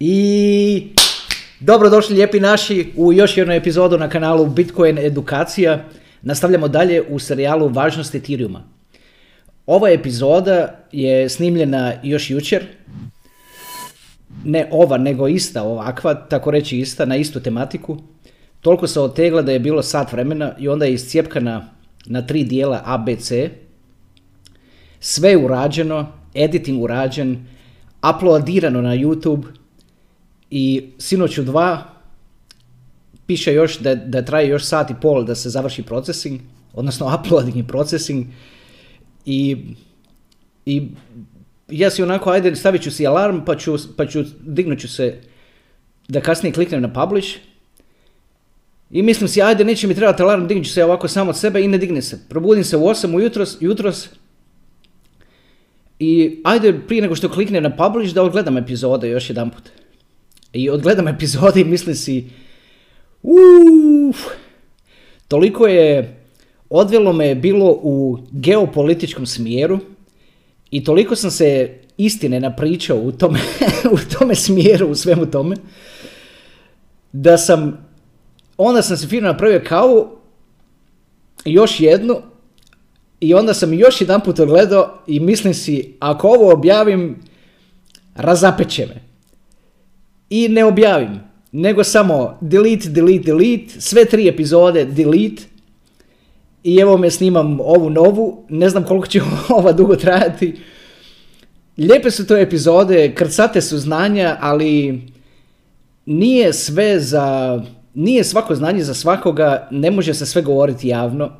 I dobrodošli lijepi naši u još jednu epizodu na kanalu Bitcoin Edukacija. Nastavljamo dalje u serijalu Važnost Ethereuma. Ova epizoda je snimljena još jučer. Ne ova, nego ista ovakva, tako reći ista, na istu tematiku. Toliko se otegla da je bilo sat vremena i onda je iscijepkana na tri dijela A, B, C. Sve je urađeno, editing urađen, uploadirano na YouTube i sinoć u dva piše još da, da traje još sat i pol da se završi processing, odnosno uploading i processing i, i ja si onako, ajde stavit ću si alarm pa ću, pa ću dignut ću se da kasnije kliknem na publish i mislim si, ajde, neće mi trebati alarm, dignut ću se ovako samo od sebe i ne digne se. Probudim se u 8 ujutros, jutros i ajde, prije nego što kliknem na publish, da odgledam epizode još jedan put. I odgledam epizode i mislim si, uff, toliko je, odvelo me bilo u geopolitičkom smjeru i toliko sam se istine napričao u tome, u tome smjeru, u svemu tome, da sam, onda sam se fino napravio kavu, još jednu, i onda sam još jedan put odgledao i mislim si, ako ovo objavim, razapeće me. I ne objavim, nego samo delete, delete, delete, sve tri epizode delete. I evo me snimam ovu novu, ne znam koliko će ova dugo trajati. Lijepe su to epizode, krcate su znanja, ali nije sve za, nije svako znanje za svakoga, ne može se sve govoriti javno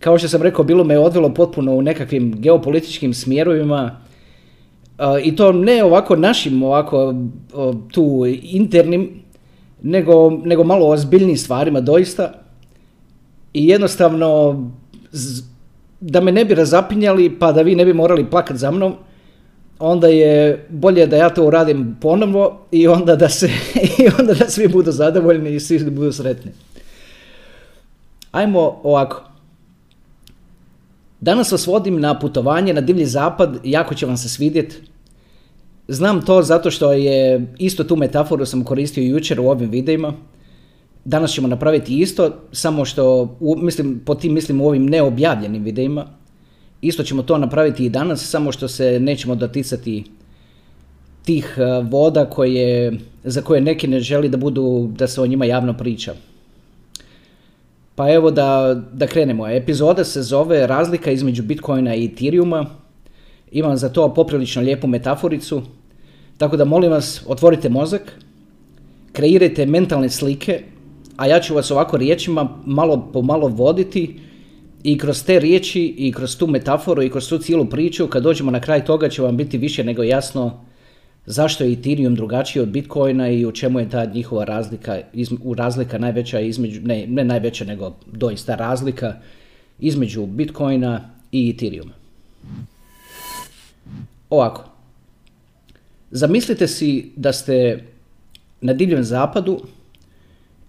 kao što sam rekao, bilo me odvelo potpuno u nekakvim geopolitičkim smjerovima i to ne ovako našim, ovako tu internim, nego, nego malo ozbiljnim stvarima doista. I jednostavno, da me ne bi razapinjali, pa da vi ne bi morali plakat za mnom, onda je bolje da ja to uradim ponovno i onda da, se, i onda da svi budu zadovoljni i svi budu sretni. Ajmo ovako. Danas vas vodim na putovanje na divlji zapad, jako će vam se svidjeti. Znam to zato što je isto tu metaforu sam koristio jučer u ovim videima. Danas ćemo napraviti isto, samo što, mislim, po tim mislim u ovim neobjavljenim videima. Isto ćemo to napraviti i danas, samo što se nećemo doticati tih eh, voda koje, za koje neki ne želi da budu, da se o njima javno priča. Pa evo da, da krenemo. Epizoda se zove Razlika između Bitcoina i Ethereuma. Imam za to poprilično lijepu metaforicu. Tako da molim vas, otvorite mozak, kreirajte mentalne slike, a ja ću vas ovako riječima malo po malo voditi i kroz te riječi i kroz tu metaforu i kroz tu cijelu priču, kad dođemo na kraj toga će vam biti više nego jasno zašto je Ethereum drugačiji od Bitcoina i u čemu je ta njihova razlika, u razlika najveća između, ne, ne najveća nego doista razlika između Bitcoina i Ethereuma. Ovako, zamislite si da ste na divljem zapadu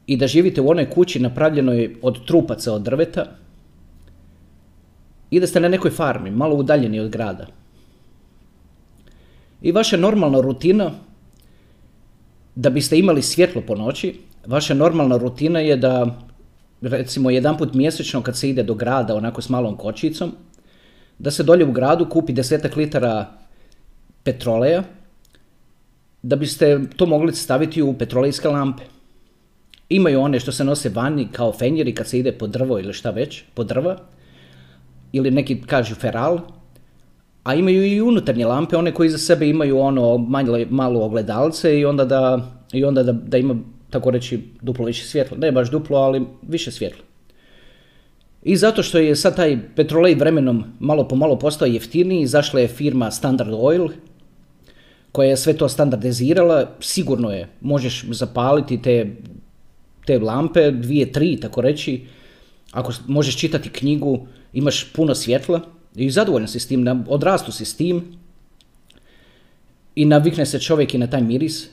i da živite u onoj kući napravljenoj od trupaca od drveta i da ste na nekoj farmi, malo udaljeni od grada. I vaša normalna rutina, da biste imali svjetlo po noći, vaša normalna rutina je da recimo jedanput mjesečno kad se ide do grada onako s malom kočicom, da se dolje u gradu kupi desetak litara petroleja, da biste to mogli staviti u petrolejske lampe. Imaju one što se nose vani kao fenjeri kad se ide po drvo ili šta već, po drva, ili neki kažu feral, a imaju i unutarnje lampe, one koji za sebe imaju ono manje, malo ogledalce i onda da, i onda da, da ima tako reći duplo više svjetlo. Ne baš duplo, ali više svjetlo. I zato što je sad taj petrolej vremenom malo po malo postao jeftiniji, izašla je firma Standard Oil, koja je sve to standardizirala, sigurno je, možeš zapaliti te, te lampe, dvije, tri, tako reći, ako možeš čitati knjigu, imaš puno svjetla, i zadovoljan si s tim, odrastu si s tim i navikne se čovjek i na taj miris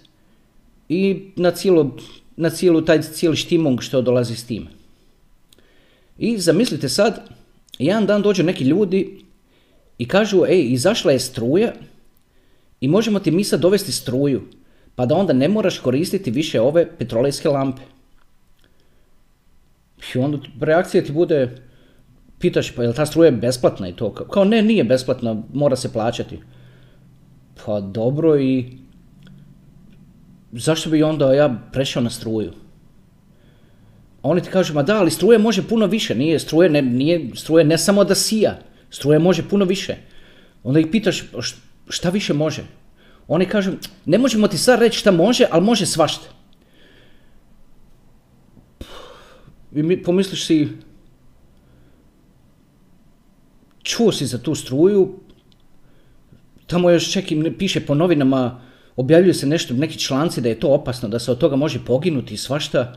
i na cijelu, na cijelu taj cijeli štimung što dolazi s tim. I zamislite sad, jedan dan dođu neki ljudi i kažu, ej, izašla je struja i možemo ti mi sad dovesti struju. pa da onda ne moraš koristiti više ove petrolejske lampe. I onda reakcija ti bude, pitaš pa je li ta struja besplatna i to? Kao ne, nije besplatna, mora se plaćati. Pa dobro i zašto bi onda ja prešao na struju? A oni ti kažu, ma da, ali struje može puno više, nije struje ne, nije, struje ne samo da sija, struje može puno više. Onda ih pitaš, šta više može? Oni kažu, ne možemo ti sad reći šta može, ali može svašta. I pomisliš si, čuo si za tu struju, tamo još čak i piše po novinama, objavljuju se nešto, neki članci da je to opasno, da se od toga može poginuti i svašta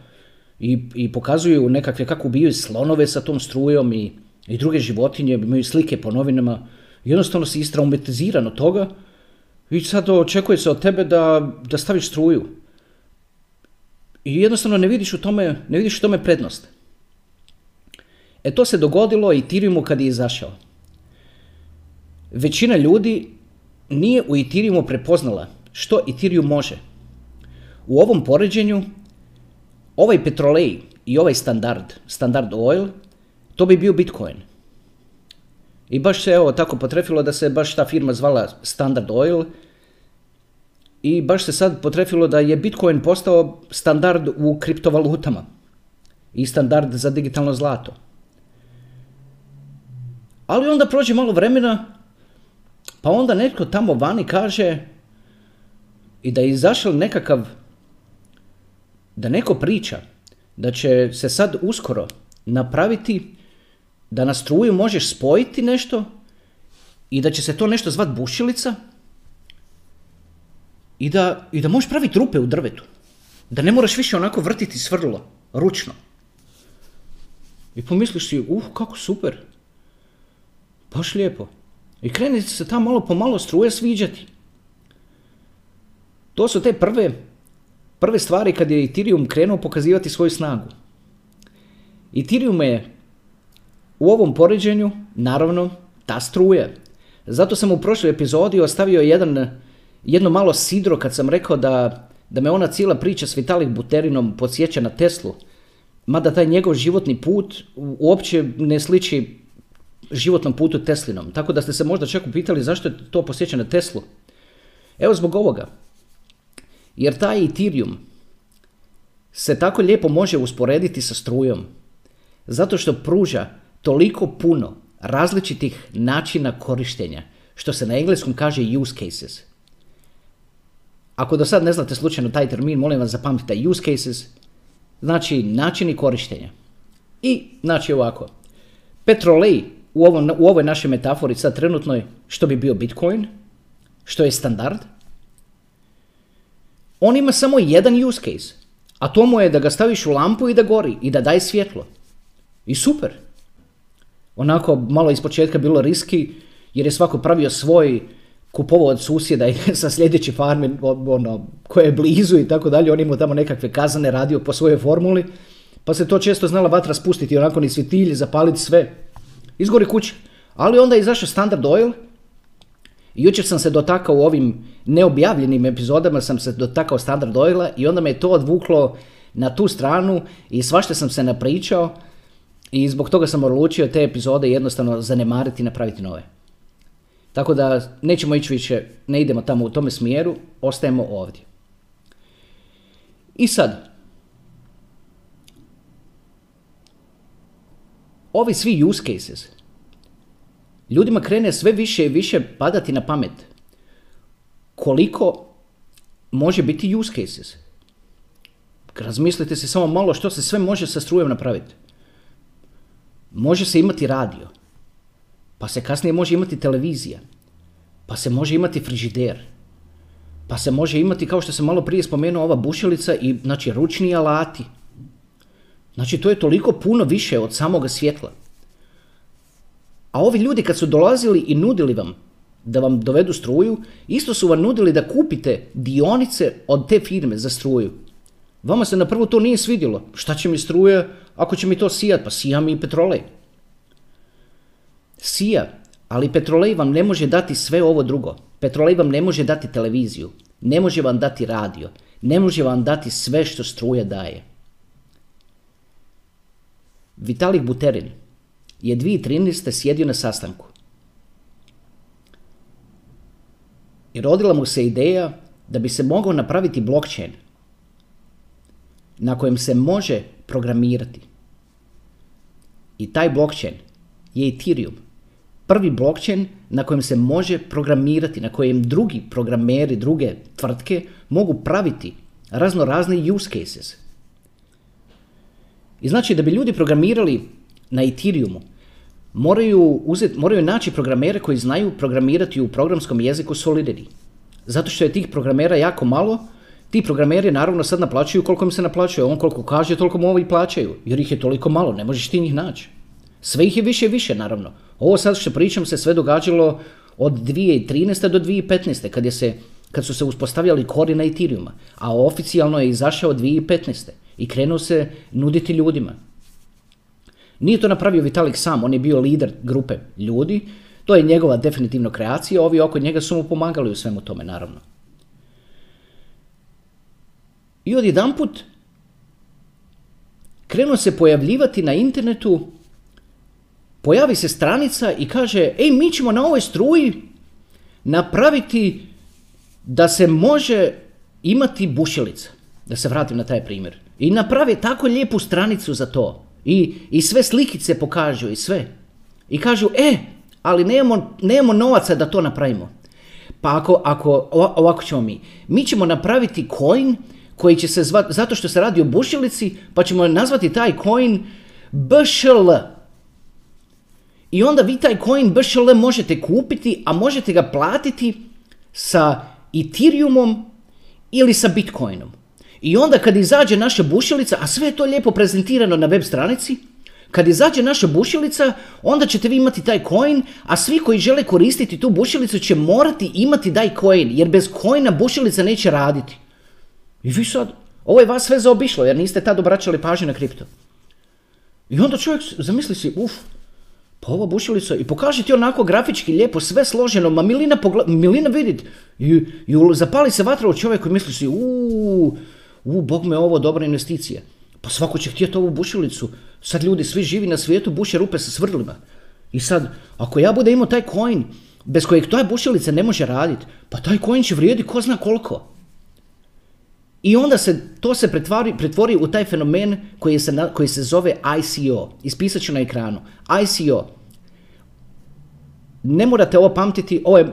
i, i pokazuju nekakve kako ubijaju slonove sa tom strujom i, i druge životinje, imaju slike po novinama. Jednostavno si istraumatiziran od toga i sad očekuje se od tebe da, da staviš struju. I jednostavno ne vidiš u tome, ne vidiš u tome prednost. E to se dogodilo i Tiriumu kad je izašao. Većina ljudi nije u Ethereum prepoznala što Ethereum može. U ovom poređenju, ovaj petrolej i ovaj standard, standard oil, to bi bio Bitcoin. I baš se evo tako potrefilo da se baš ta firma zvala Standard Oil i baš se sad potrefilo da je Bitcoin postao standard u kriptovalutama i standard za digitalno zlato. Ali onda prođe malo vremena, pa onda netko tamo vani kaže i da je izašao nekakav, da neko priča da će se sad uskoro napraviti da na struju možeš spojiti nešto i da će se to nešto zvat bušilica i da, i da možeš praviti rupe u drvetu. Da ne moraš više onako vrtiti svrlo, ručno. I pomisliš si, uh, kako super. Baš lijepo. I krene se ta malo po malo struje sviđati. To su te prve, prve stvari kad je Ethereum krenuo pokazivati svoju snagu. Ethereum je u ovom poređenju, naravno, ta struja. Zato sam u prošloj epizodi ostavio jedan, jedno malo sidro kad sam rekao da, da me ona cijela priča s Vitalik Buterinom podsjeća na Teslu. Mada taj njegov životni put uopće ne sliči životnom putu Teslinom. Tako da ste se možda čak upitali zašto je to posjeća na Teslu. Evo zbog ovoga. Jer taj Ethereum se tako lijepo može usporediti sa strujom. Zato što pruža toliko puno različitih načina korištenja, što se na engleskom kaže use cases. Ako do sad ne znate slučajno taj termin, molim vas zapamtite use cases, znači načini korištenja. I znači ovako, petrolej u, ovom, u ovoj našoj metafori sad trenutnoj, što bi bio Bitcoin, što je standard, on ima samo jedan use case, a to mu je da ga staviš u lampu i da gori i da daje svjetlo. I super onako malo iz početka bilo riski jer je svako pravio svoj kupovao od susjeda i sa sljedeće farme ono, koje je blizu i tako dalje, on imao tamo nekakve kazane, radio po svojoj formuli, pa se to često znala vatra spustiti, onako ni svitilj, zapaliti sve, izgori kuća. Ali onda je izašao Standard Oil, i jučer sam se dotakao u ovim neobjavljenim epizodama, sam se dotakao Standard Oila i onda me je to odvuklo na tu stranu i svašta sam se napričao, i zbog toga sam odlučio te epizode jednostavno zanemariti i napraviti nove. Tako da nećemo ići više, ne idemo tamo u tome smjeru, ostajemo ovdje. I sad, ovi svi use cases, ljudima krene sve više i više padati na pamet koliko može biti use cases. Razmislite se samo malo što se sve može sa strujem napraviti. Može se imati radio, pa se kasnije može imati televizija, pa se može imati frižider, pa se može imati, kao što sam malo prije spomenuo, ova bušilica i znači ručni alati. Znači to je toliko puno više od samoga svjetla. A ovi ljudi kad su dolazili i nudili vam da vam dovedu struju, isto su vam nudili da kupite dionice od te firme za struju. Vama se na prvo to nije svidjelo. Šta će mi struje ako će mi to sijat? Pa sija mi i petrolej. Sija, ali petrolej vam ne može dati sve ovo drugo. Petrolej vam ne može dati televiziju. Ne može vam dati radio. Ne može vam dati sve što struja daje. Vitalik Buterin je 2013. sjedio na sastanku. I rodila mu se ideja da bi se mogao napraviti blockchain na kojem se može programirati. I taj blockchain je Ethereum. Prvi blockchain na kojem se može programirati, na kojem drugi programeri, druge tvrtke mogu praviti razno razne use cases. I znači da bi ljudi programirali na Ethereumu, moraju, uzeti, moraju naći programere koji znaju programirati u programskom jeziku Solidity. Zato što je tih programera jako malo, ti programeri naravno sad naplaćuju koliko im se naplaćuje, on koliko kaže toliko mu ovi plaćaju, jer ih je toliko malo, ne možeš ti njih naći. Sve ih je više i više naravno. Ovo sad što pričam se sve događalo od 2013. do 2015. kad, je se, kad su se uspostavljali kori na Ethereuma, a oficijalno je izašao 2015. i krenuo se nuditi ljudima. Nije to napravio Vitalik sam, on je bio lider grupe ljudi, to je njegova definitivno kreacija, ovi oko njega su mu pomagali u svemu tome, naravno. I odjedanput krenuo se pojavljivati na internetu, pojavi se stranica i kaže, ej, mi ćemo na ovoj struji napraviti da se može imati bušilica. Da se vratim na taj primjer. I naprave tako lijepu stranicu za to. I, I sve slikice pokažu i sve. I kažu, e, ali nemamo, nemamo novaca da to napravimo. Pa ako, ako, ovako ćemo mi. Mi ćemo napraviti coin koji će se zvati, zato što se radi o bušilici, pa ćemo nazvati taj coin BŠL. I onda vi taj coin BŠL možete kupiti, a možete ga platiti sa Ethereumom ili sa Bitcoinom. I onda kad izađe naša bušilica, a sve je to lijepo prezentirano na web stranici, kad izađe naša bušilica, onda ćete vi imati taj coin, a svi koji žele koristiti tu bušilicu će morati imati taj coin, jer bez coina bušilica neće raditi. I vi sad, ovo je vas sve zaobišlo, jer niste tad obraćali pažnju na kripto. I onda čovjek zamisli si, uf, pa ova bušilica, i pokaže ti onako grafički lijepo, sve složeno, ma milina, milina vidit, i, i zapali se vatra u čovjeku i misli si, uuu, u, bog me ovo dobra investicija. Pa svako će htjeti ovu bušilicu. Sad ljudi svi živi na svijetu buše rupe sa svrdlima. I sad, ako ja budem imao taj coin, bez kojeg toj bušilica ne može raditi, pa taj coin će vrijedi ko zna koliko. I onda se to se pretvori, pretvori u taj fenomen koji se, koji se zove ICO. Ispisat ću na ekranu. ICO. Ne morate ovo pamtiti, ovo je,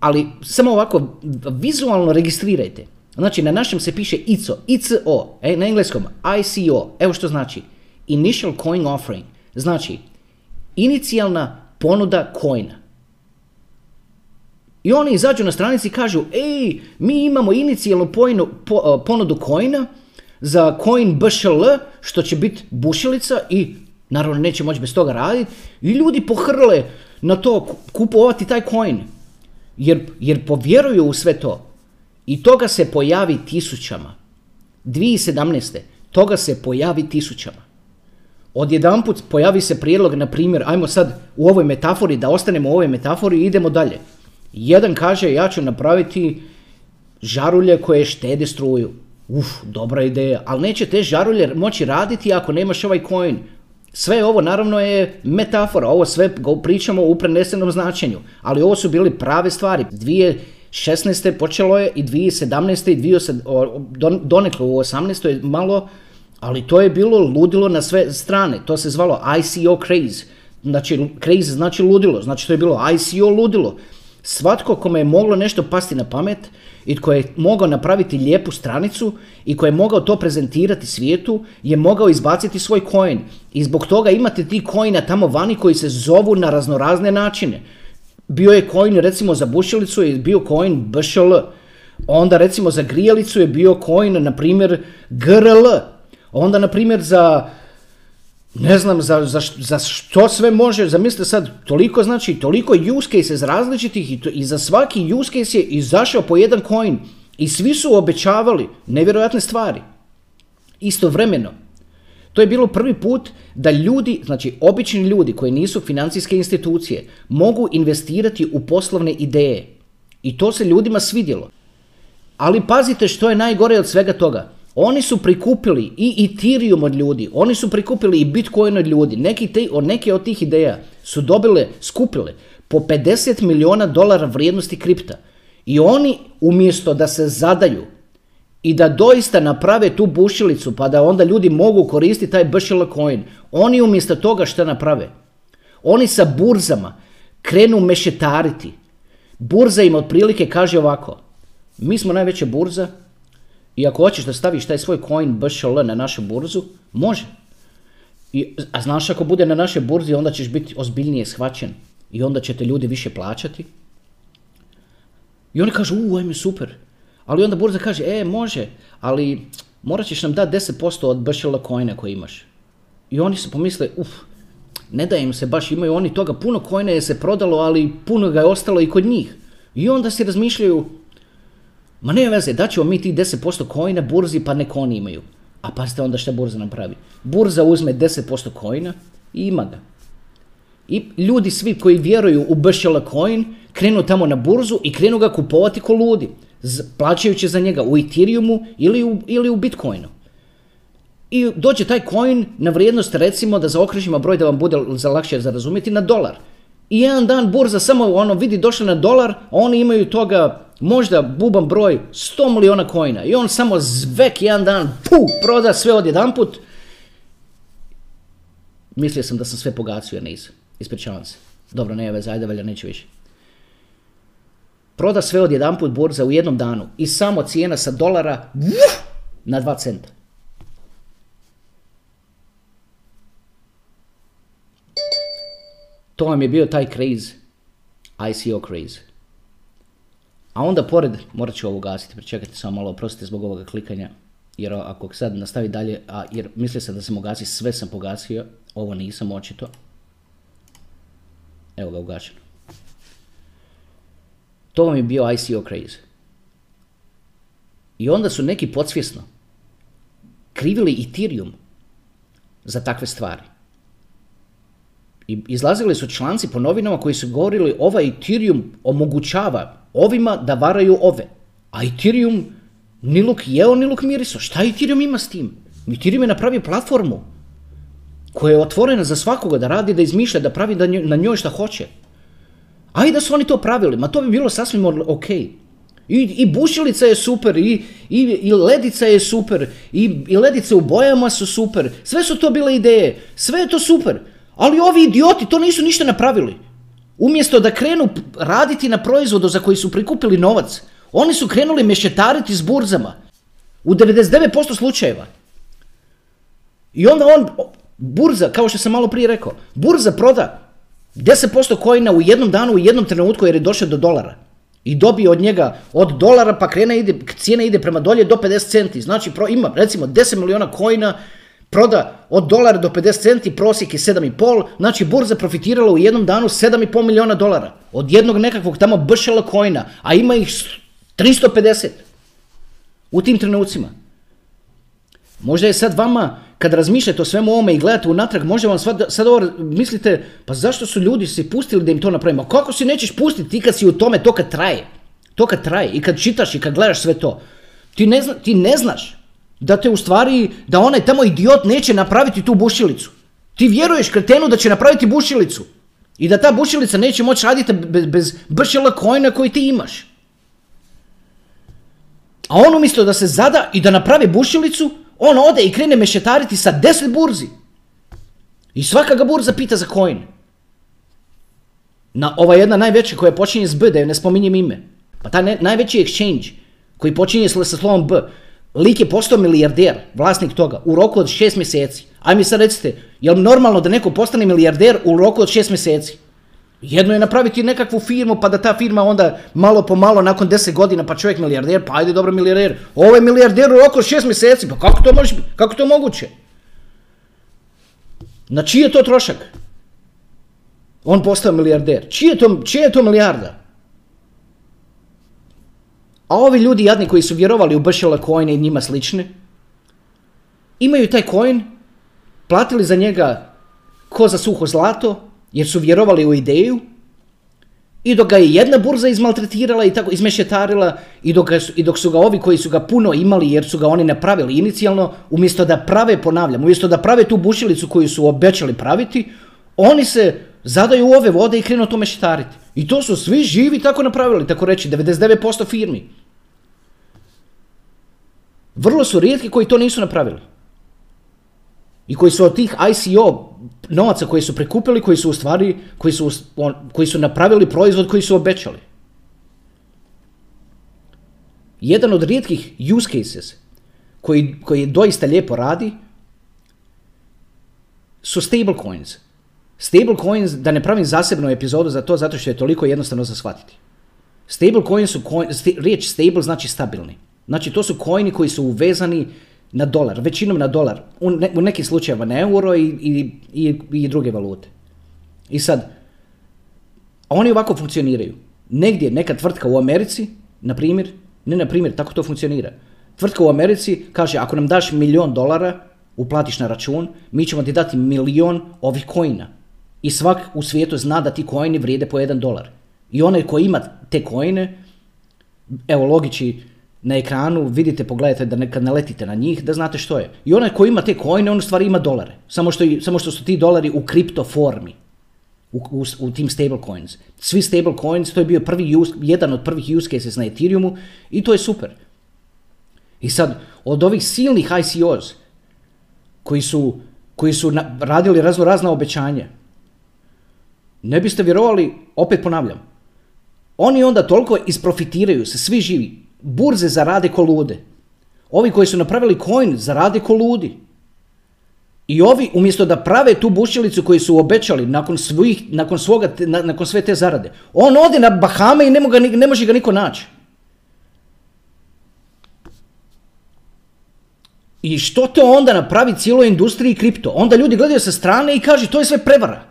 ali samo ovako vizualno registrirajte. Znači, na našem se piše ICO, ICO, e, na engleskom ICO, evo što znači. Initial Coin Offering. Znači, inicijalna ponuda coina. I oni izađu na stranici i kažu, ej, mi imamo inicijalnu ponudu coina za coin BŠL, što će biti bušilica i naravno neće moći bez toga raditi. I ljudi pohrle na to kupovati taj coin. Jer, jer povjeruju u sve to. I toga se pojavi tisućama. 2017. toga se pojavi tisućama. Odjedanput pojavi se prijedlog, na primjer, ajmo sad u ovoj metafori, da ostanemo u ovoj metafori i idemo dalje. Jedan kaže, ja ću napraviti žarulje koje štede struju. Uf, dobra ideja, ali neće te žarulje moći raditi ako nemaš ovaj coin. Sve ovo naravno je metafora, ovo sve pričamo u prenesenom značenju, ali ovo su bili prave stvari. Dvije 16. počelo je i 2017. i 2018. donekle u 18. je malo, ali to je bilo ludilo na sve strane. To se zvalo ICO craze. Znači, craze znači ludilo, znači to je bilo ICO ludilo. Svatko kome je moglo nešto pasti na pamet i tko je mogao napraviti lijepu stranicu i ko je mogao to prezentirati svijetu je mogao izbaciti svoj coin. I zbog toga imate ti coina tamo vani koji se zovu na raznorazne načine bio je coin recimo za bušilicu je bio coin BŠL. Onda recimo za grijalicu je bio coin na primjer GRL. Onda na primjer za ne znam za, za, za što sve može, zamislite sad, toliko znači, toliko use cases različitih i, to, i za svaki use case je izašao po jedan coin i svi su obećavali nevjerojatne stvari. Istovremeno, to je bilo prvi put da ljudi, znači obični ljudi koji nisu financijske institucije, mogu investirati u poslovne ideje. I to se ljudima svidjelo. Ali pazite što je najgore od svega toga. Oni su prikupili i Ethereum od ljudi, oni su prikupili i Bitcoin od ljudi. Neki te, neke od tih ideja su dobile, skupile po 50 miliona dolara vrijednosti kripta. I oni umjesto da se zadaju i da doista naprave tu bušilicu pa da onda ljudi mogu koristiti taj bushel coin, oni umjesto toga što naprave? Oni sa burzama krenu mešetariti. Burza im otprilike kaže ovako, mi smo najveća burza i ako hoćeš da staviš taj svoj coin BŠL na našu burzu, može. I, a znaš ako bude na našoj burzi onda ćeš biti ozbiljnije shvaćen i onda će te ljudi više plaćati. I oni kažu, u, ajme super. Ali onda burza kaže, e, može, ali morat ćeš nam dati 10% od BŠL coina koji imaš. I oni se pomisle, uf, ne da im se baš, imaju oni toga, puno coina je se prodalo, ali puno ga je ostalo i kod njih. I onda si razmišljaju, ma ne veze, daćemo mi ti 10% coina burzi pa nek oni imaju. A pazite onda šta burza napravi. Burza uzme 10% coina i ima ga. I ljudi svi koji vjeruju u BŠL coin krenu tamo na burzu i krenu ga kupovati ko ludi, plaćajući za njega u Ethereumu ili u, ili u Bitcoinu. I dođe taj coin na vrijednost recimo da zaokružimo broj da vam bude za lakše za razumjeti na dolar. I jedan dan burza samo ono vidi došla na dolar, a oni imaju toga možda buban broj 100 miliona coina i on samo zvek jedan dan pu, proda sve odjedanput. Mislio sam da sam sve pogacio, ja nisam. Ispričavam se. Dobro, ne veze, ajde valja, neću više. Proda sve odjedanput burza u jednom danu i samo cijena sa dolara na 2 centa. To vam je bio taj craze, ICO craze. A onda pored, morat ću ovo gasiti, pričekajte samo malo, oprostite zbog ovoga klikanja, jer ako sad nastavi dalje, a, jer mislio sam da sam ugasi, sve sam pogasio, ovo nisam očito. Evo ga ugašeno. To vam je bio ICO craze. I onda su neki podsvjesno krivili Ethereum za takve stvari. I izlazili su članci po novinama koji su govorili ovaj Ethereum omogućava ovima da varaju ove. A Ethereum ni luk jeo, ni luk miriso. Šta Ethereum ima s tim? Ethereum je napravio platformu koja je otvorena za svakoga da radi, da izmišlja, da pravi da na njoj šta hoće. Ajde da su oni to pravili, ma to bi bilo sasvim ok. I, i bušilica je super, i, i, i ledica je super, i, i ledice u bojama su super. Sve su to bile ideje, sve je to super. Ali ovi idioti to nisu ništa napravili. Umjesto da krenu raditi na proizvodu za koji su prikupili novac, oni su krenuli mešetariti s burzama. U 99% slučajeva. I onda on, burza, kao što sam malo prije rekao, burza proda 10% kojina u jednom danu, u jednom trenutku jer je došao do dolara. I dobije od njega od dolara pa krene ide, cijena ide prema dolje do 50 centi. Znači ima recimo 10 miliona kojina proda od dolara do 50 centi, prosjek je 7,5, znači burza profitirala u jednom danu 7,5 miliona dolara. Od jednog nekakvog tamo bršala kojina, a ima ih 350 u tim trenucima. Možda je sad vama, kad razmišljate o svemu ovome i gledate unatrag, možda vam sad, sad ovo mislite, pa zašto su ljudi se pustili da im to napravimo? Kako se nećeš pustiti ti kad si u tome, to kad traje? To kad traje i kad čitaš i kad gledaš sve to. Ti ne, zna, ti ne znaš da te u stvari, da onaj tamo idiot neće napraviti tu bušilicu. Ti vjeruješ kretenu da će napraviti bušilicu i da ta bušilica neće moći raditi bez, bez bršela kojna koji ti imaš. A on umjesto da se zada i da napravi bušilicu, on ode i krene mešetariti sa deset burzi. I svaka ga burza pita za coin. Na ova jedna najveća koja počinje s B, da ne spominjem ime. Pa ta najveći exchange koji počinje sa slovom B, Lik je postao milijarder, vlasnik toga, u roku od šest mjeseci. Aj mi sad recite, je li normalno da neko postane milijarder u roku od šest mjeseci? Jedno je napraviti nekakvu firmu pa da ta firma onda malo po malo nakon deset godina pa čovjek milijarder, pa ajde dobro milijarder. Ovo je milijarder u roku od šest mjeseci, pa kako to, može, kako to moguće? Na čiji je to trošak? On postao milijarder. Čije čije je to milijarda? A ovi ljudi jadni koji su vjerovali u Bšela coin i njima slične, imaju taj coin, platili za njega ko za suho zlato, jer su vjerovali u ideju, I dok ga je jedna burza izmaltretirala i tako izmešetarila i dok, su, i dok su ga ovi koji su ga puno imali jer su ga oni napravili inicijalno, umjesto da prave, ponavljam, umjesto da prave tu bušilicu koju su obećali praviti, oni se zadaju ove vode i krenu to mešetariti. I to su svi živi tako napravili, tako reći, 99% firmi. Vrlo su rijetki koji to nisu napravili. I koji su od tih ICO novaca koji su prikupili, koji su u stvari, koji su, koji su napravili proizvod koji su obećali. Jedan od rijetkih use cases koji, koji doista lijepo radi su stablecoins. Stablecoins, da ne pravim zasebnu epizodu za to, zato što je toliko jednostavno za shvatiti. Stablecoins su, coin, riječ stable znači stabilni. Znači to su coini koji su uvezani na dolar, većinom na dolar, u, u nekim slučajevima na euro i, i, i, i druge valute. I sad, oni ovako funkcioniraju. Negdje neka tvrtka u Americi, na primjer, ne na primjer, tako to funkcionira. Tvrtka u Americi kaže, ako nam daš milion dolara, uplatiš na račun, mi ćemo ti dati milion ovih kojina. I svak u svijetu zna da ti kojini vrijede po jedan dolar. I onaj koji ima te kojine, evo logiči, na ekranu vidite, pogledajte da nekad naletite na njih, da znate što je. I onaj koji ima te kojine, on u stvari ima dolare. Samo što, samo što su ti dolari u kripto formi. U, u, u tim stablecoins. Svi stablecoins, to je bio prvi use, jedan od prvih use cases na Ethereumu i to je super. I sad, od ovih silnih ICOs koji su, koji su na, radili razno razna obećanja, ne biste vjerovali, opet ponavljam, oni onda toliko isprofitiraju se, svi živi, burze zarade ko lude. Ovi koji su napravili coin zarade ko ludi. I ovi, umjesto da prave tu bušilicu koju su obećali nakon, svojih, nakon, svoga, nakon sve te zarade, on ode na Bahame i ne, moga, ne može ga niko naći. I što to onda napravi cijeloj industriji kripto? Onda ljudi gledaju sa strane i kažu to je sve prevara.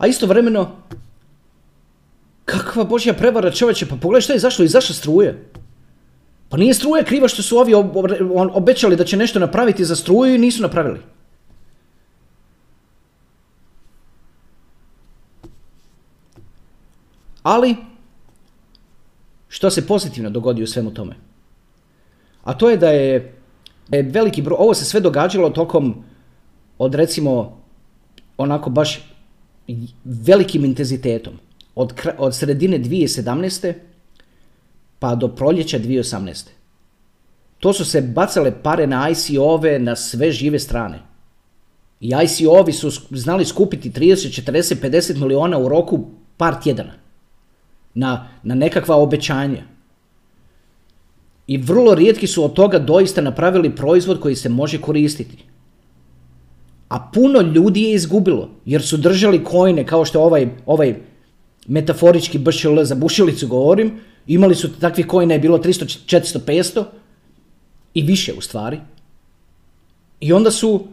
A istovremeno, kakva božja prevara čovječe, pa pogledaj šta je zašlo i zašto struje. Pa nije struje kriva što su ovi obećali da će nešto napraviti za struju i nisu napravili. Ali, što se pozitivno dogodi u svemu tome? A to je da je veliki broj, ovo se sve događalo tokom od recimo onako baš velikim intenzitetom. Od, od sredine 2017. pa do proljeća 2018. To su se bacale pare na ICO-ove na sve žive strane. I ICO-ovi su znali skupiti 30, 40, 50 miliona u roku par tjedana. Na, na nekakva obećanja. I vrlo rijetki su od toga doista napravili proizvod koji se može koristiti. A puno ljudi je izgubilo, jer su držali kojne, kao što ovaj, ovaj metaforički BŠL za bušilicu govorim, imali su takvih kojne je bilo 300, 400, 500 i više u stvari. I onda su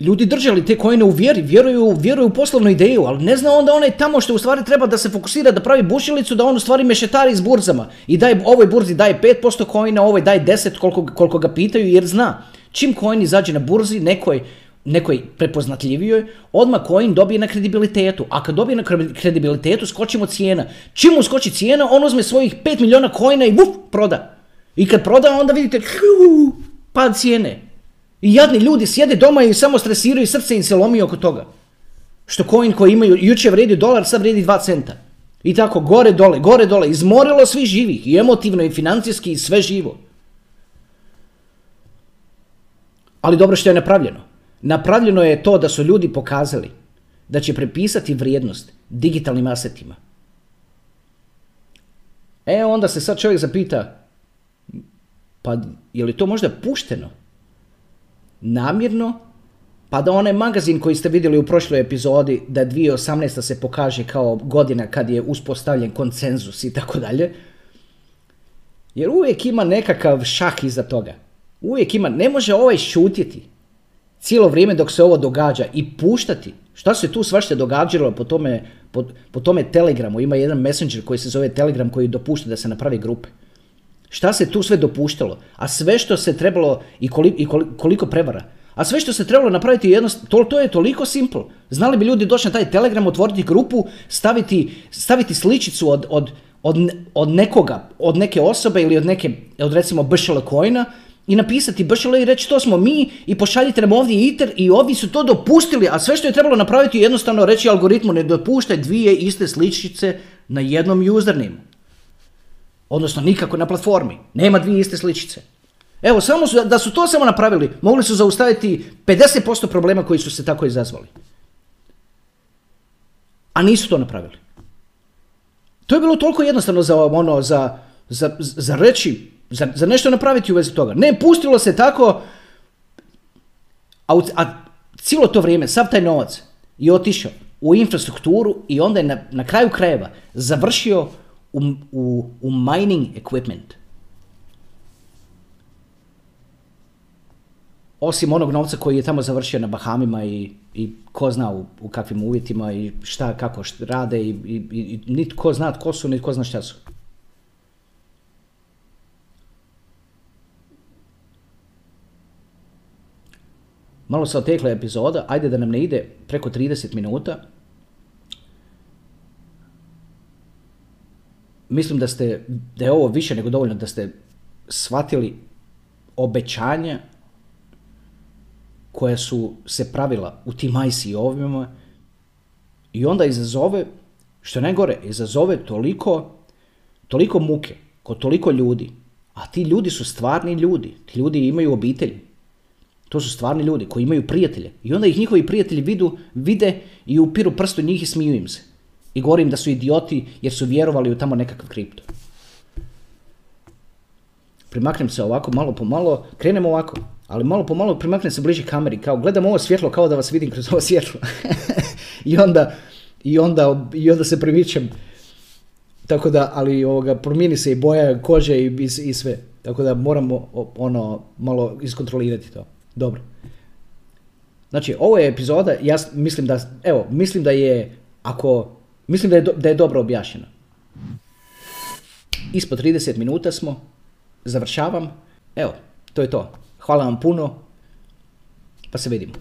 ljudi držali te kojne u vjeri, vjeruju, vjeruju u poslovnu ideju, ali ne zna onda onaj tamo što u stvari treba da se fokusira da pravi bušilicu, da on u stvari mešetari s burzama i daje, ovoj burzi daje 5% kojina, ovoj daje 10 koliko, koliko ga pitaju jer zna. Čim coin izađe na burzi, nekoj nekoj prepoznatljivijoj, odmah coin dobije na kredibilitetu. A kad dobije na kredibilitetu, skočimo cijena. Čim mu skoči cijena, on uzme svojih 5 milijuna coina i vuf, proda. I kad proda, onda vidite pad cijene. I jadni ljudi sjede doma i samo stresiraju, srce im se lomi oko toga. Što coin koji imaju, jučer vredi dolar, sad vredi 2 centa. I tako, gore, dole, gore, dole. Izmorilo svi živih. I emotivno, i financijski, i sve živo. Ali dobro što je napravljeno. Napravljeno je to da su ljudi pokazali da će prepisati vrijednost digitalnim asetima. E, onda se sad čovjek zapita, pa je li to možda pušteno? Namjerno? Pa da onaj magazin koji ste vidjeli u prošloj epizodi, da 2018. se pokaže kao godina kad je uspostavljen konsenzus i tako dalje. Jer uvijek ima nekakav šah iza toga. Uvijek ima, ne može ovaj šutjeti cijelo vrijeme dok se ovo događa i puštati. Šta se tu svašta događalo po tome, po, po tome Telegramu? Ima jedan messenger koji se zove Telegram koji dopušta da se napravi grupe. Šta se tu sve dopuštalo? A sve što se trebalo i koliko, i koliko prevara. A sve što se trebalo napraviti jednostavno, to, to je toliko simple. Znali bi ljudi doći na taj Telegram, otvoriti grupu, staviti, staviti sličicu od, od, od, od nekoga, od neke osobe ili od neke, od recimo Bšele Coina i napisati Bšele i reći to smo mi i pošaljite nam ovdje ITER i ovi su to dopustili, a sve što je trebalo napraviti je jednostavno reći algoritmu ne dopuštaj dvije iste sličice na jednom username. Odnosno nikako na platformi. Nema dvije iste sličice. Evo, samo su, da su to samo napravili, mogli su zaustaviti 50% problema koji su se tako izazvali. A nisu to napravili. To je bilo toliko jednostavno za ono, za, za, za reći, za, za, nešto napraviti u vezi toga. Ne, pustilo se tako, a, a cijelo to vrijeme, sav taj novac je otišao u infrastrukturu i onda je na, na kraju krajeva završio u, u, u mining equipment. osim onog novca koji je tamo završio na Bahamima i, i ko zna u, u kakvim uvjetima i šta, kako šta rade i, i, i nitko zna tko su, nitko zna šta su. Malo se otekla epizoda, ajde da nam ne ide preko 30 minuta. Mislim da ste, da je ovo više nego dovoljno da ste shvatili obećanja koja su se pravila u tim ICO-ovima i onda izazove, što je najgore, izazove toliko, toliko muke kod toliko ljudi, a ti ljudi su stvarni ljudi, ti ljudi imaju obitelji, to su stvarni ljudi koji imaju prijatelje i onda ih njihovi prijatelji vidu, vide i upiru prstu njih i smiju im se. I govorim da su idioti jer su vjerovali u tamo nekakav kripto. Primaknem se ovako malo po malo, krenemo ovako ali malo po malo primaknem se bliže kameri, kao gledam ovo svjetlo kao da vas vidim kroz ovo svjetlo. I, onda, i, onda, I onda se primičem. Tako da, ali ovoga, promijeni se i boja kože i, i, i sve. Tako da moramo ono malo iskontrolirati to. Dobro. Znači, ovo je epizoda, ja mislim da, evo, mislim da je, ako, mislim da je, da je dobro objašnjeno. Ispod 30 minuta smo, završavam, evo, to je to. Hvala vam puno, pa se vidimo.